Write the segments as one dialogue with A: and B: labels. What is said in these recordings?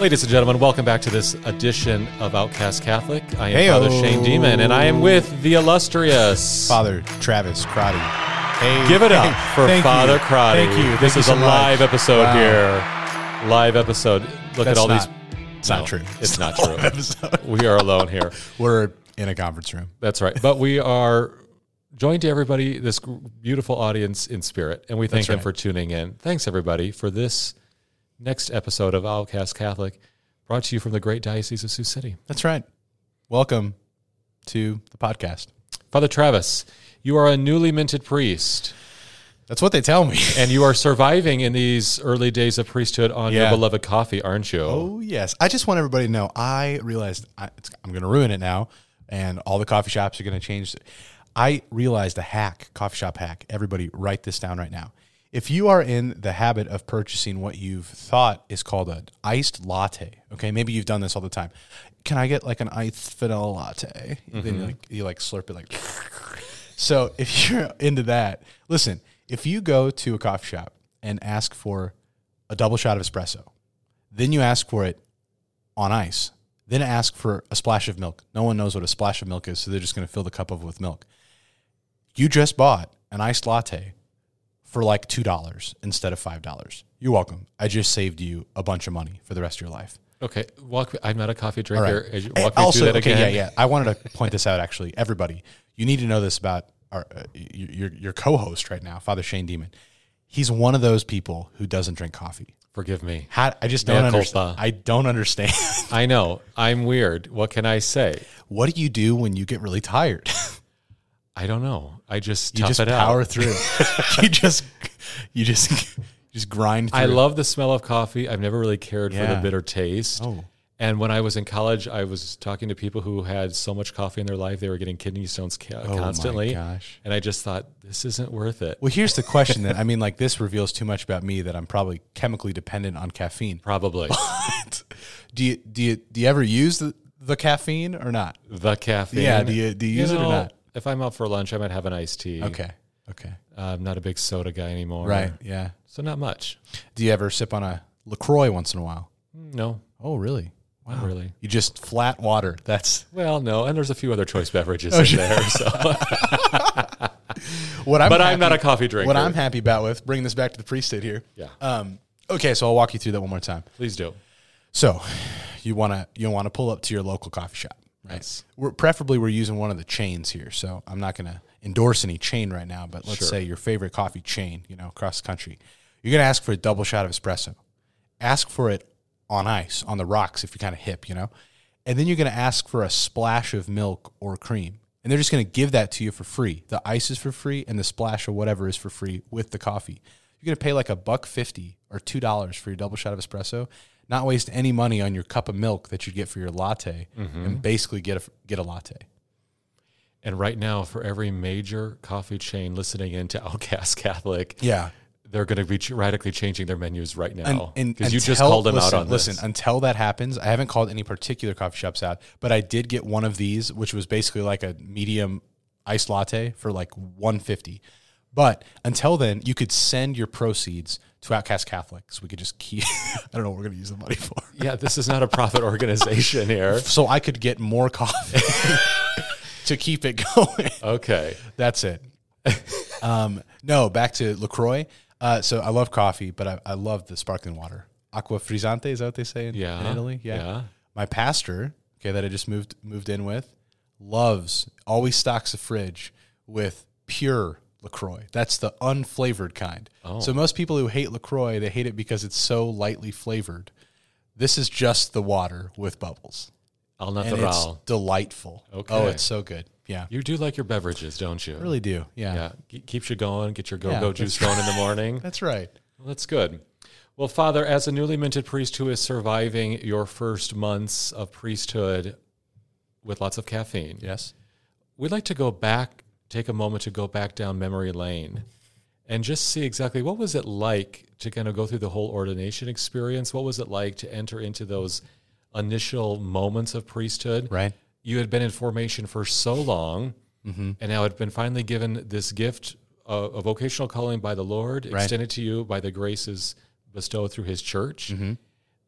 A: Ladies and gentlemen, welcome back to this edition of Outcast Catholic. I am
B: Heyo.
A: Father Shane Demon, and I am with the illustrious.
B: Father Travis Crotty. Hey,
A: Give it up
B: hey,
A: for
B: thank
A: Father
B: you.
A: Crotty.
B: Thank you.
A: This
B: Thank you
A: is
B: so
A: a live
B: much.
A: episode
B: Wow.
A: here. Live episode. Look
B: That's
A: at all
B: not,
A: these.
B: It's not true.
A: It's not true.
B: episode.
A: We are alone here.
B: We're in a conference room.
A: That's right. But we are joined to everybody, this beautiful audience in spirit, and we thank
B: That's
A: them
B: right.
A: for tuning in. Thanks, everybody, for this next episode of Outcast Catholic, brought to you from the great Diocese of Sioux City.
B: That's right. Welcome to the podcast.
A: Father Travis, you are a newly minted priest.
B: That's what they tell me.
A: And you are surviving in these early days of priesthood on your beloved coffee, aren't you?
B: Oh yes. I just want everybody to know. I realized I, it's, I'm going to ruin it now, and all the coffee shops are going to change. I realized a hack, coffee shop hack. Everybody, write this down right now. If you are in the habit of purchasing what you've thought is called an iced latte, okay, maybe you've done this all the time. Can I get like an iced vanilla latte? Then you mm-hmm. like you like slurp it like. So if you're into that, listen. If you go to a coffee shop and ask for a double shot of espresso, then you ask for it on ice. Then ask for a splash of milk. No one knows what a splash of milk is, so they're just going to fill the cup up with milk. You just bought an iced latte for like $2 instead of $5. You're welcome. I just saved you a bunch of money for the rest of your life.
A: Okay, walk. me- I'm not a coffee drinker.
B: right.
A: As you Walk me
B: also,
A: through that
B: okay,
A: again.
B: yeah, yeah. I wanted to point this out actually. Everybody, you need to know this about our uh, your your co-host right now, Father Shane Demon. He's one of those people who doesn't drink coffee.
A: Forgive me.
B: How, I just don't understand. I don't understand.
A: I know I'm weird. What can I say?
B: what do you do when you get really tired?
A: I don't know. I just
B: You
A: tough
B: just
A: it
B: power
A: out.
B: through. you just you just you just grind through.
A: I love the smell of coffee. I've never really cared for the bitter taste.
B: Oh.
A: And when I was in college, I was talking to people who had so much coffee in their life they were getting kidney stones ca-
B: Oh my
A: constantly.
B: gosh.
A: And I just thought this isn't worth it.
B: Well, here's the question then. I mean, like this reveals too much about me that I'm probably chemically dependent on caffeine.
A: Probably
B: do you do you do you ever use the, the caffeine or not?
A: the caffeine.
B: Yeah, do you- do you use it or not?
A: If I'm out for lunch, I might have an iced tea.
B: Okay. Okay.
A: I'm not a big soda guy anymore.
B: Right. Yeah.
A: So not much.
B: Do you ever sip on a Lacroix once in a while?
A: No,
B: Oh, really?
A: not really.
B: You just flat water. That's
A: Well, no, and there's a few other choice beverages
B: Oh,
A: in there. So,
B: what I'm.
A: but I'm not a coffee drinker.
B: What I'm happy about with bringing this back to the priesthood here.
A: Yeah.
B: Um. Okay, so I'll walk you through that one more time.
A: Please do.
B: So, you want to you want to pull up to your local coffee shop, right?
A: Yes.
B: We're preferably we're using one of the chains here, so I'm not going to endorse any chain right now. But let's
A: Sure.
B: say your favorite coffee chain, you know, across the country, you're going to ask for a double shot of espresso. Ask for it on ice on the rocks if you're kind of hip, you know, and then you're going to ask for a splash of milk or cream, and they're just going to give that to you for free. The ice is for free, and the splash of whatever is for free with the coffee. You're going to pay like a buck fifty or two dollars for your double shot of espresso. Not waste any money on your cup of milk that you get for your latte, mm-hmm. and basically get a get a latte.
A: And right now, for every major coffee chain listening into Outcast Catholic,
B: Yeah,
A: they're going to be radically changing their menus right now because you just called them
B: listen,
A: out on this.
B: listen,
A: this.
B: until that happens, I haven't called any particular coffee shops out, but I did get one of these, which was basically like a medium iced latte for like one fifty. But until then, you could send your proceeds to Outcast Catholics. We could just keep. I don't know what we're going to use the money for.
A: yeah, this is not a profit organization here.
B: So I could get more coffee to keep it going.
A: Okay.
B: That's it. um, no, back to Lacroix. Uh, so I love coffee, but I, I love the sparkling water. Aqua frizzante is that what they say in,
A: Yeah.
B: in Italy?
A: Yeah.
B: My pastor, okay, that I just moved moved in with, loves always stocks a fridge with pure Lacroix. That's the unflavored kind.
A: Oh.
B: So most people who hate Lacroix, they hate it because it's so lightly flavored. This is just the water with bubbles,
A: Al
B: and it's delightful.
A: Oh, okay.
B: Oh, it's so good. Yeah,
A: You do like your beverages, don't you?
B: I really do. Yeah,
A: Yeah. Ke- Keeps you going, get your go
B: Yeah,
A: juice going in the morning.
B: that's right.
A: Well, that's good. Well, Father, as a newly minted priest who is surviving your first months of priesthood with lots of caffeine,
B: Yes.
A: we'd like to go back, take a moment to go back down memory lane and just see exactly what was it like to kind of go through the whole ordination experience? What was it like to enter into those initial moments of priesthood?
B: Right.
A: You had been in formation for so long,
B: Mm-hmm.
A: and now had been finally given this gift of a vocational calling by the Lord,
B: Right.
A: extended to you by the graces bestowed through His church.
B: Mm-hmm.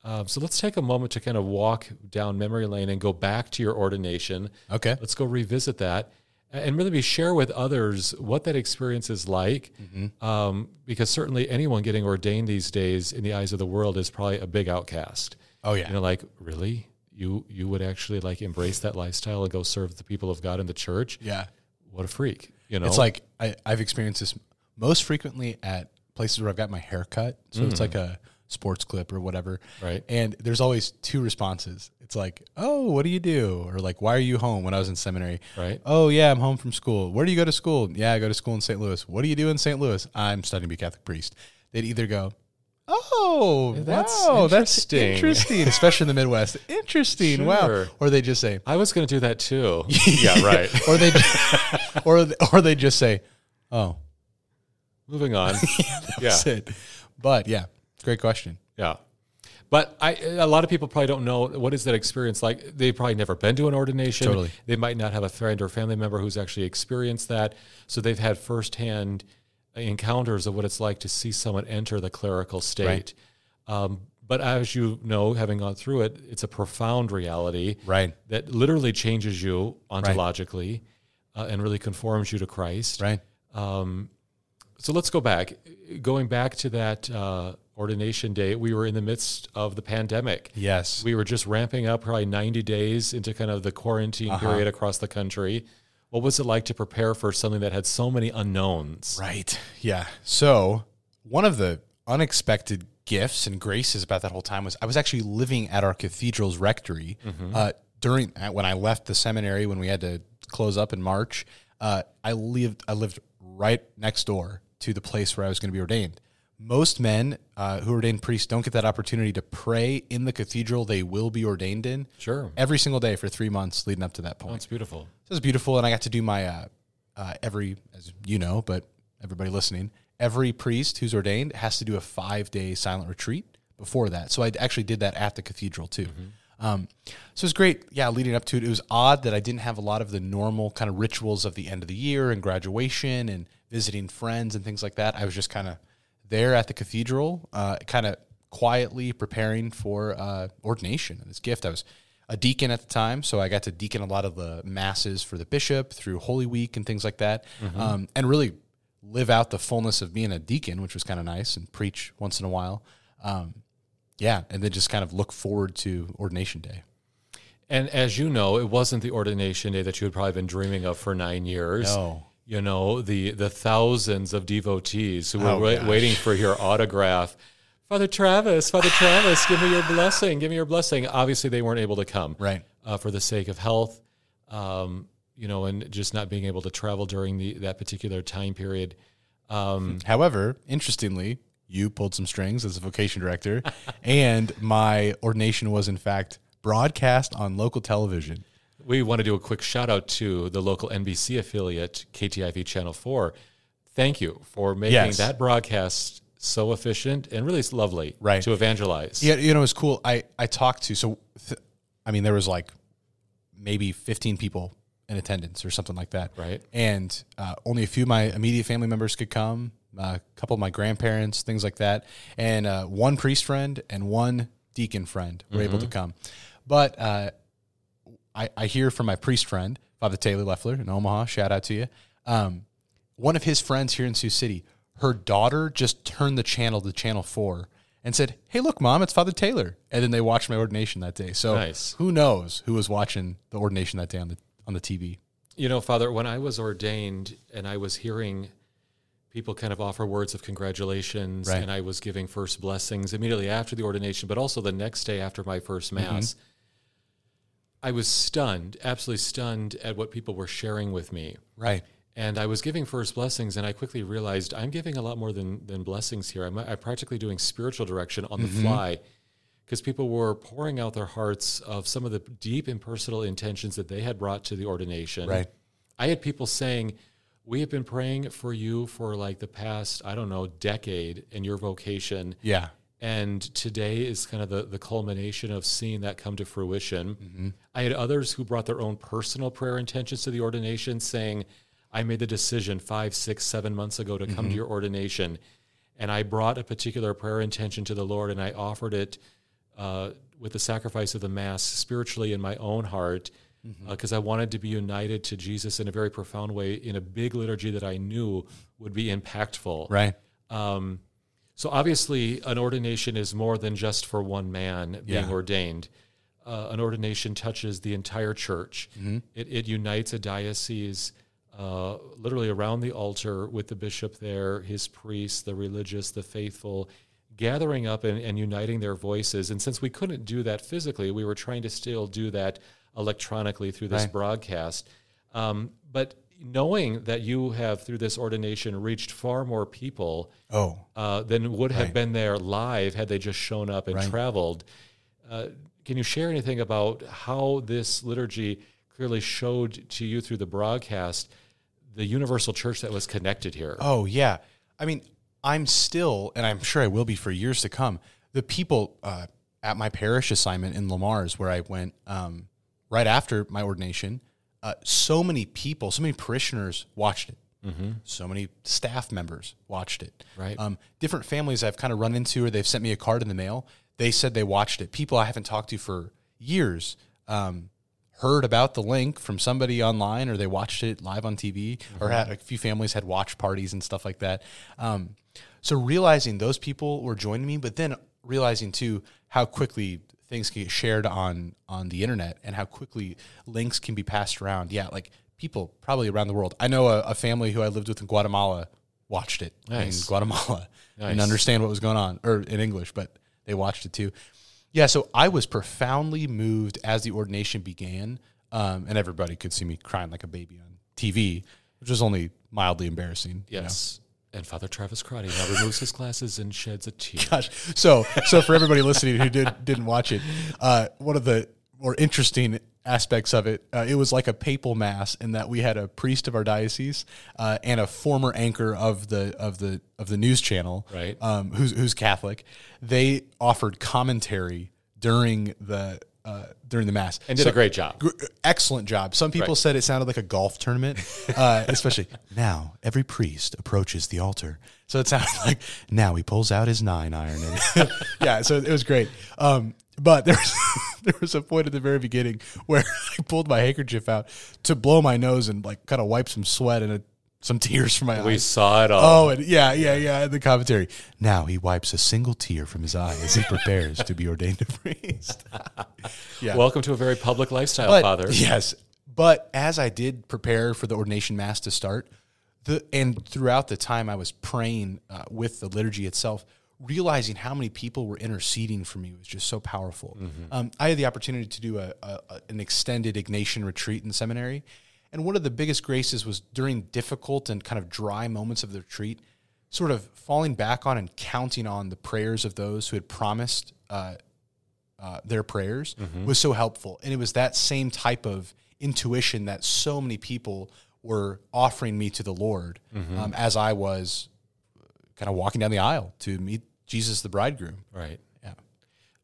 A: Um, so let's take a moment to kind of walk down memory lane and go back to your ordination.
B: Okay.
A: Let's go revisit that and really be share with others what that experience is like.
B: Mm-hmm.
A: Um, because certainly anyone getting ordained these days in the eyes of the world is probably a big outcast.
B: Oh yeah.
A: You know, like really, you you would actually like embrace that lifestyle and go serve the people of God in the church.
B: yeah.
A: What a freak! You know,
B: It's like I, I've experienced this most frequently at places where I've got my hair cut. So it's like a sports clip or whatever.
A: Right.
B: And there's always two responses. It's like, oh, what do you do? Or like, why are you home when I was in seminary?
A: Right.
B: Oh, yeah, I'm home from school. Where do you go to school? Yeah, I go to school in St. Louis. What do you do in St. Louis? I'm studying to be a Catholic priest. They'd either go, Oh,
A: that's
B: wow, that's
A: interesting."
B: interesting, especially in the Midwest. Interesting, wow. Or they just say,
A: I was going to do that too. yeah, right.
B: or they, or or they just say, "Oh,
A: Moving on. yeah,
B: that's it." But yeah, great question.
A: yeah. But I, a lot of people probably don't know what is that experience like. They've probably never been to an ordination.
B: Totally.
A: They might not have a friend or family member who's actually experienced that. So they've had firsthand encounters of what it's like to see someone enter the clerical state. Um, but as you know, having gone through it, it's a profound reality
B: Right.
A: that literally changes you ontologically uh, and really conforms you to Christ.
B: Right.
A: So let's go back. Going back to that uh, ordination day, we were in the midst of the pandemic.
B: Yes.
A: We were just ramping up probably 90 days into kind of the quarantine
B: Uh-huh.
A: period across the country. What was it like to prepare for something that had so many unknowns?
B: Right. Yeah. So one of the unexpected gifts and graces about that whole time was I was actually living at our cathedral's rectory uh, during when I left the seminary when we had to close up in March. Uh, I lived I lived right next door to the place where I was going to be ordained. Most men uh, who are ordained priests don't get that opportunity to pray in the cathedral they will be ordained in
A: Sure.
B: every single day for three months leading up to that point.
A: That's beautiful.
B: So it was beautiful, and I got to do my uh, uh, every, as you know, but everybody listening, every priest who's ordained has to do a five day silent retreat before that. So I actually did that at the cathedral too. Um, so it was great. Yeah, leading up to it, it was odd that I didn't have a lot of the normal kind of rituals of the end of the year and graduation and visiting friends and things like that. I was just kind of there at the cathedral, uh, kind of quietly preparing for uh, ordination and this gift. I was a deacon at the time, so I got to deacon a lot of the masses for the bishop through Holy Week and things like that, um, and really live out the fullness of being a deacon, which was kind of nice, and preach once in a while. Um, yeah, and then just kind of look forward to ordination day.
A: And as you know, it wasn't the ordination day that you had probably been dreaming of for nine years.
B: No.
A: You know, the the thousands of devotees who were
B: Oh,
A: wai-
B: gosh.
A: waiting for your autograph. Father Travis, Father Travis, give me your blessing. Give me your blessing. Obviously, they weren't able to come.
B: Right.
A: Uh, for the sake of health, um, you know, and just not being able to travel during the that particular time period. Um,
B: However, interestingly, you pulled some strings as a vocation director, and my ordination was in fact broadcast on local television.
A: We want to do a quick shout out to the local NBC affiliate, KTIV Channel 4. Thank you for making
B: Yes.
A: that broadcast so efficient and really lovely
B: Right.
A: to evangelize.
B: Yeah, you know, it was cool. I I talked to so, th- I mean, there was like maybe fifteen people in attendance or something like that.
A: Right.
B: And uh, only a few of my immediate family members could come. uh, a couple of my grandparents, things like that, and uh, one priest friend and one deacon friend were able to come. But uh, I, I hear from my priest friend, Father Taylor Leffler in Omaha. Shout out to you. Um, one of his friends here in Sioux City, her daughter just turned the channel to Channel Four and said, "Hey, look, mom, it's Father Taylor." And then they watched my ordination that day. So
A: Nice.
B: who knows who was watching the ordination that day on the on the TV?
A: You know, Father, when I was ordained and I was hearing people kind of offer words of congratulations,
B: Right.
A: and I was giving first blessings immediately after the ordination, but also the next day after my first
B: Mm-hmm.
A: I was stunned, absolutely stunned at what people were sharing with me.
B: Right.
A: And I was giving first blessings, and I quickly realized I'm giving a lot more than, than blessings here. I'm, I'm practically doing spiritual direction on
B: Mm-hmm.
A: the fly because people were pouring out their hearts of some of the deep and personal intentions that they had brought to the ordination.
B: Right.
A: I had people saying, "We have been praying for you for like the past, I don't know, decade in your vocation."
B: Yeah.
A: And today is kind of the, the culmination of seeing that come to fruition. I had others who brought their own personal prayer intentions to the ordination, saying, I made the decision five, six, seven months ago to come to your ordination. And I brought a particular prayer intention to the Lord and I offered it uh, with the sacrifice of the Mass spiritually in my own heart because I wanted to be united to Jesus in a very profound way in a big liturgy that I knew would be impactful.
B: Right.
A: Um, so obviously, an ordination is more than just for one man being
B: Yeah.
A: ordained. Uh, an ordination touches the entire church.
B: Mm-hmm.
A: It, it unites a diocese uh, literally around the altar with the bishop there, his priests, the religious, the faithful, gathering up and, and uniting their voices. And since we couldn't do that physically, we were trying to still do that electronically through this
B: Right.
A: broadcast. Um, but knowing that you have, through this ordination, reached far more people
B: Oh,
A: uh, than would have
B: Right.
A: been there live had they just shown up and
B: Right.
A: traveled. Uh, can you share anything about how this liturgy clearly showed to you through the broadcast the universal church that was connected here?
B: Oh yeah. I mean, I'm still, and I'm sure I will be for years to come. The people uh, at my parish assignment in Le Mars, where I went um, right after my ordination, uh, so many people, so many parishioners watched it. So many staff members watched it.
A: Right.
B: Um, different families I've kind of run into, or they've sent me a card in the mail. They said they watched it. People I haven't talked to for years um, heard about the link from somebody online, or they watched it live on TV, or had a few families had watch parties and stuff like that. Um, so realizing those people were joining me, but then realizing too how quickly things can get shared on on the internet and how quickly links can be passed around. Yeah, like people probably around the world. I know a, a family who I lived with in Guatemala watched it
A: Nice.
B: in Guatemala
A: Nice.
B: and understand what was going on, or in English, but they watched it too. Yeah, so I was profoundly moved as the ordination began, um, and everybody could see me crying like a baby on TV, which was only mildly embarrassing. you know.
A: And Father Travis Crotty now removes his glasses and sheds a tear.
B: Gosh. So so for everybody listening who did didn't watch it, uh, one of the more interesting aspects of it, uh, it was like a papal mass in that we had a priest of our diocese uh, and a former anchor of the of the of the news channel,
A: Right.
B: Um, who's who's Catholic. They offered commentary during the. Uh, during the mass
A: And did a great job.
B: Gr- excellent job. Some people
A: Right.
B: said it sounded like a golf tournament, uh, especially now. Every priest approaches the altar, so it sounded like now he pulls out his nine iron. And yeah, so it was great. Um, but there was there was a point at the very beginning where I pulled my handkerchief out to blow my nose and like kind of wipe some sweat and a, some tears from my
A: We
B: eyes.
A: We saw it all.
B: Oh, and yeah, yeah, yeah. in The commentary. Now he wipes a single tear from his eye as he prepares to be ordained a priest. yeah.
A: Welcome to a very public lifestyle,
B: But-
A: Father.
B: Yes. But as I did prepare for the ordination mass to start, the and throughout the time I was praying uh, with the liturgy itself, realizing how many people were interceding for me was just so powerful. Um, I had the opportunity to do a, a, a- an extended Ignatian retreat in seminary, and one of the biggest graces was during difficult and kind of dry moments of the retreat, sort of falling back on and counting on the prayers of those who had promised uh, uh, their prayers was so helpful. And it was that same type of intuition that so many people were offering me to the Lord um, as I was kind of walking down the aisle to meet Jesus, the bridegroom.
A: Right.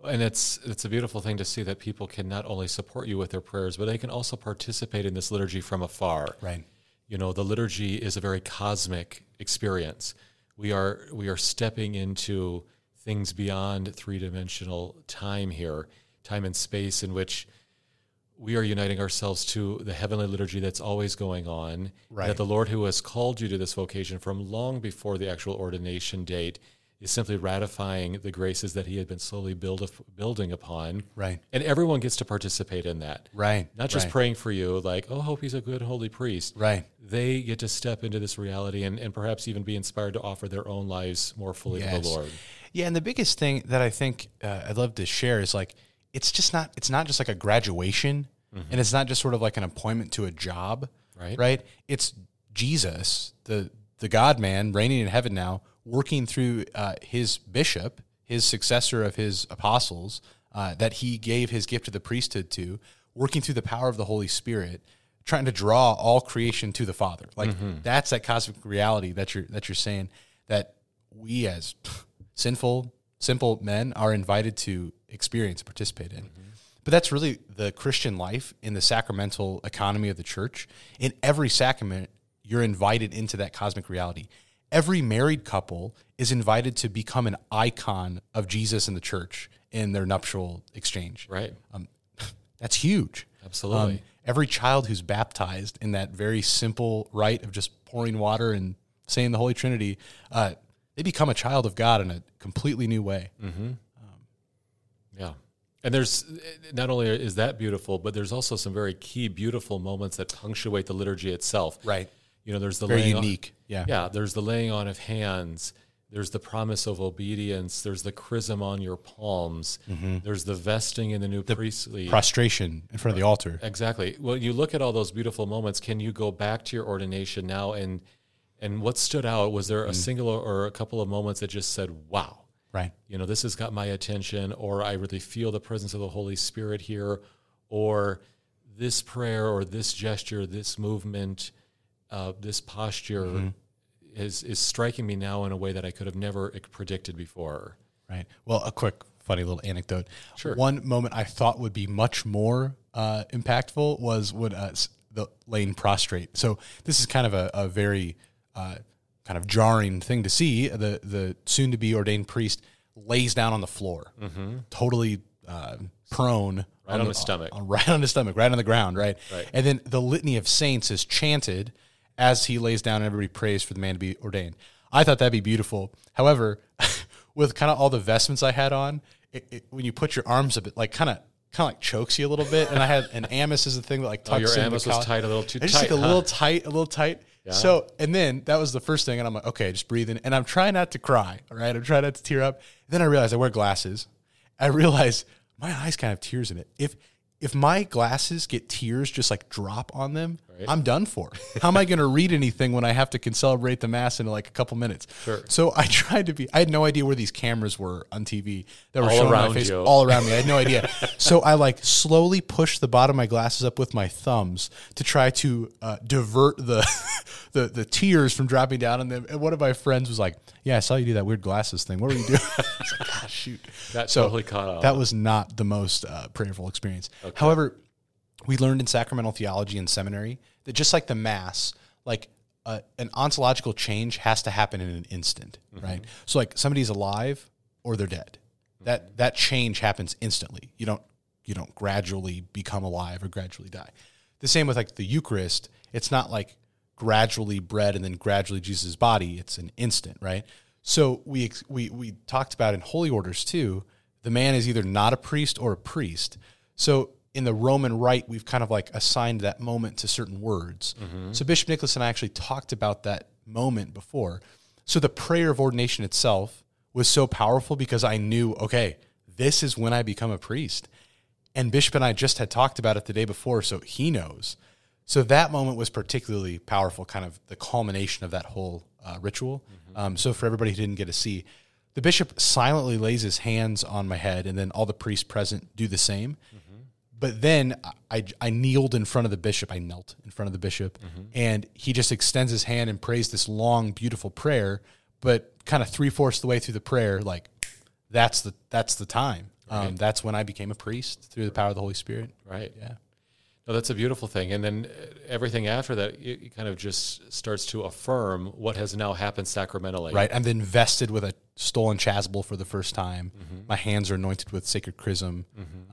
A: And it's it's a beautiful thing to see that people can not only support you with their prayers, but they can also participate in this liturgy from afar.
B: Right.
A: You know, the liturgy is a very cosmic experience. We are we are stepping into things beyond three-dimensional time here, time and space in which we are uniting ourselves to the heavenly liturgy that's always going on.
B: Right.
A: That the Lord who has called you to this vocation from long before the actual ordination date is simply ratifying the graces that he had been slowly build, building upon.
B: Right.
A: And everyone gets to participate in that.
B: Right.
A: Not just
B: right.
A: praying for you, like, oh, hope he's a good holy priest.
B: Right.
A: They get to step into this reality and, and perhaps even be inspired to offer their own lives more fully to the Lord.
B: Yeah, and the biggest thing that I think uh, I'd love to share is like it's just not it's not just like a graduation, and it's not just sort of like an appointment to a job,
A: Right.
B: Right. It's Jesus, the the God Man, reigning in heaven now, working through uh, his bishop, his successor of his apostles, uh, that he gave his gift of the priesthood to, working through the power of the Holy Spirit trying to draw all creation to the Father. Like that's that cosmic reality that you're that you're saying that we as sinful, simple men are invited to experience participate in. But that's really the Christian life in the sacramental economy of the church. In every sacrament, you're invited into that cosmic reality. Every married couple is invited to become an icon of Jesus in the church in their nuptial exchange.
A: Right.
B: Um, that's huge.
A: Absolutely.
B: Um, every child who's baptized in that very simple rite of just pouring water and saying the Holy Trinity, uh, they become a child of God in a completely new way.
A: Yeah. And there's not only is that beautiful, but there's also some very key, beautiful moments that punctuate the liturgy itself.
B: Right.
A: You know, there's the
B: Very
A: laying on-
B: unique. Yeah.
A: yeah. There's the laying on of hands. There's the promise of obedience. There's the chrism on your palms. There's the vesting in the new priestly.
B: Prostration in front of the altar.
A: Exactly. Well, you look at all those beautiful moments. Can you go back to your ordination now and and what stood out? Was there a
B: Mm.
A: single or a couple of moments that just said, "Wow"?
B: Right.
A: you know, this has got my attention, or I really feel the presence of the Holy Spirit here, or this prayer, or this gesture, this movement, uh, this posture
B: Mm-hmm.
A: is is striking me now in a way that I could have never predicted before.
B: Right. Well, a quick, funny little anecdote.
A: Sure.
B: One moment I thought would be much more uh, impactful was when uh, the laying prostrate. So this is kind of a, a very uh, kind of jarring thing to see. The the soon to be ordained priest lays down on the floor, totally uh, prone,
A: Mm-hmm. Right on
B: the-
A: his stomach.
B: on- right on his stomach, right on the ground, right?
A: Right.
B: And then the litany of saints is chanted as he lays down and everybody prays for the man to be ordained. I thought that'd be beautiful. However, with kind of all the vestments I had on, it, it, when you put your arms up, it like kind of kind of like chokes you a little bit. And I had an amice is the thing that like
A: Oh,
B: tucks
A: your
B: in
A: amice was tight, a little too
B: It's just
A: tight,
B: like a little tight, a little tight. So, and then that was the first thing, and I'm like, okay, just breathe in, and I'm trying not to cry. All right, I'm trying not to tear up. then I realized I wear glasses. I realized my eyes kind of have tears in it. If if my glasses get tears just like drop on them, I'm done for. How am I going to read anything when I have to can celebrate the mass in like a couple minutes?
A: Sure.
B: So I tried to be. I had no idea where these cameras were on TV that were
A: All
B: showing my face
A: you.
B: all around me. I had no idea. so I like slowly pushed the bottom of my glasses up with my thumbs to try to uh, divert the, the the tears from dropping down on them. And one of my friends was like, "Yeah, I saw you do that weird glasses thing. What were you doing?" I was like, "Ah, shoot."
A: That
B: So
A: totally caught on.
B: That was not the most uh, prayerful experience. However, we learned in sacramental theology in seminary that just like the mass, like uh, an ontological change has to happen in an instant, right? So like somebody's alive or they're dead. That that change happens instantly. You don't you don't gradually become alive or gradually die. The same with like the Eucharist. It's not like gradually bread and then gradually Jesus' body. It's an instant, right? So we we we talked about in holy orders too. The man is either not a priest or a priest. So in the Roman rite, we've kind of like assigned that moment to certain words. So Bishop Nickless and I actually talked about that moment before. So the prayer of ordination itself was so powerful because I knew, okay, this is when I become a priest. And Bishop and I just had talked about it the day before, so he knows. So that moment was particularly powerful, kind of the culmination of that whole uh, ritual. Um, so for everybody who didn't get to see, the bishop silently lays his hands on my head, and then all the priests present do the same. But then I, I kneeled in front of the bishop. I knelt in front of the bishop, and he just extends his hand and prays this long, beautiful prayer. But kind of three fourths the way through the prayer, like that's the that's the time. Um, that's when I became a priest through the power of the Holy Spirit.
A: right.
B: Yeah.
A: No, that's a beautiful thing. And then uh, everything after that, it, kind of just starts to affirm what has now happened sacramentally.
B: Right. I'm then vested with a stolen chasuble for the first time.
A: Mm-hmm.
B: My hands are anointed with sacred chrism. Um,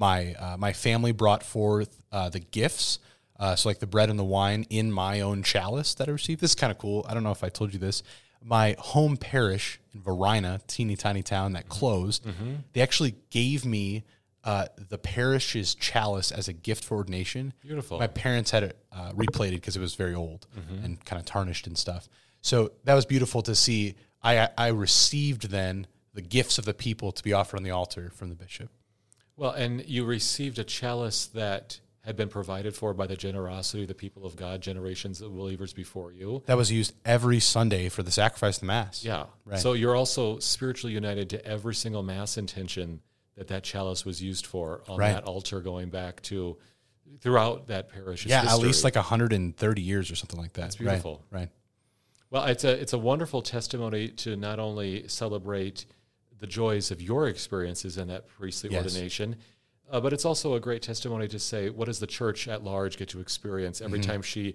B: my uh, my family brought forth uh, the gifts, uh, so like the bread and the wine in my own chalice that I received. This is kind of cool. I don't know if I told you this. My home parish in Varina, teeny tiny town that closed,
A: Mm-hmm.
B: they actually gave me uh, the parish's chalice as a gift for ordination.
A: Beautiful.
B: My parents had it uh, replated because it was very old
A: Mm-hmm.
B: and kind of tarnished and stuff. So that was beautiful to see. I I received then the gifts of the people to be offered on the altar from the bishop.
A: Well, and you received a chalice that had been provided for by the generosity of the people of God, generations of believers before you.
B: That was used every Sunday for the sacrifice of the mass.
A: Yeah.
B: Right.
A: So you're also spiritually united to every single mass intention that that chalice was used for on
B: Right.
A: that altar, going back to throughout that parish.
B: Yeah, at least like 130 years or something like that. That's
A: beautiful.
B: Right. right.
A: Well, it's a it's a wonderful testimony to not only celebrate the joys of your experiences in that priestly
B: Yes.
A: ordination, uh, but it's also a great testimony to say what does the church at large get to experience every
B: Mm-hmm.
A: time she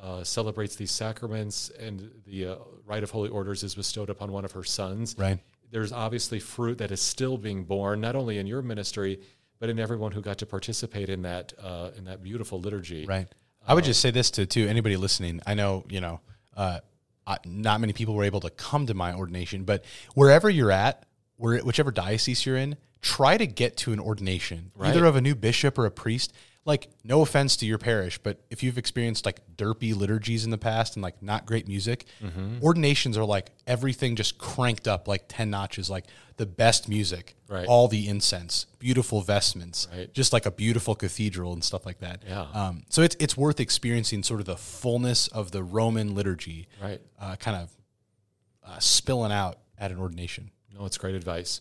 A: uh, celebrates these sacraments and the uh, rite of holy orders is bestowed upon one of her sons.
B: Right.
A: There's obviously fruit that is still being borne, not only in your ministry, but in everyone who got to participate in that uh, in that beautiful liturgy.
B: Right. I would just say this to to anybody listening. I know you know, uh, I, not many people were able to come to my ordination, but wherever you're at, where whichever diocese you're in, try to get to an ordination, either of a new bishop or a priest. Like, no offense to your parish, but if you've experienced like derpy liturgies in the past and like not great music,
A: Mm-hmm.
B: ordinations are like everything just cranked up like 10 notches, like the best music,
A: Right.
B: all the incense, beautiful vestments,
A: Right.
B: just like a beautiful cathedral and stuff like that.
A: Yeah.
B: Um, so it's it's worth experiencing sort of the fullness of the Roman liturgy,
A: Right.
B: uh, kind of uh, spilling out at an ordination.
A: No, it's great advice.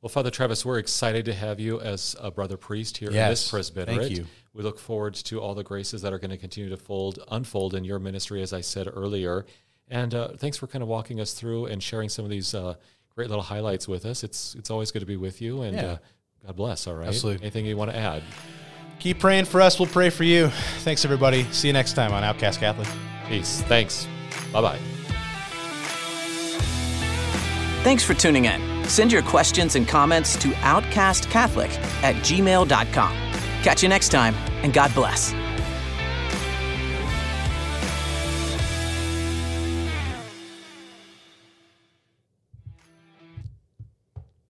A: Well, Father Travis, we're excited to have you as a brother priest here in this presbyterate.
B: thank you.
A: We look forward to all the graces that are going to continue to fold, unfold in your ministry, as I said earlier. And uh, thanks for kind of walking us through and sharing some of these uh, great little highlights with us. It's it's always good to be with you, and
B: Yeah.
A: uh, God bless. All right,
B: Absolutely.
A: Anything you want to add?
B: Keep praying for us. We'll pray for you. Thanks, everybody. See you next time on Outcast Catholic.
A: Peace. Thanks. Bye bye.
C: Thanks for tuning in. Send your questions and comments to outcastcatholic at gmail.com. Catch you next time, and God bless.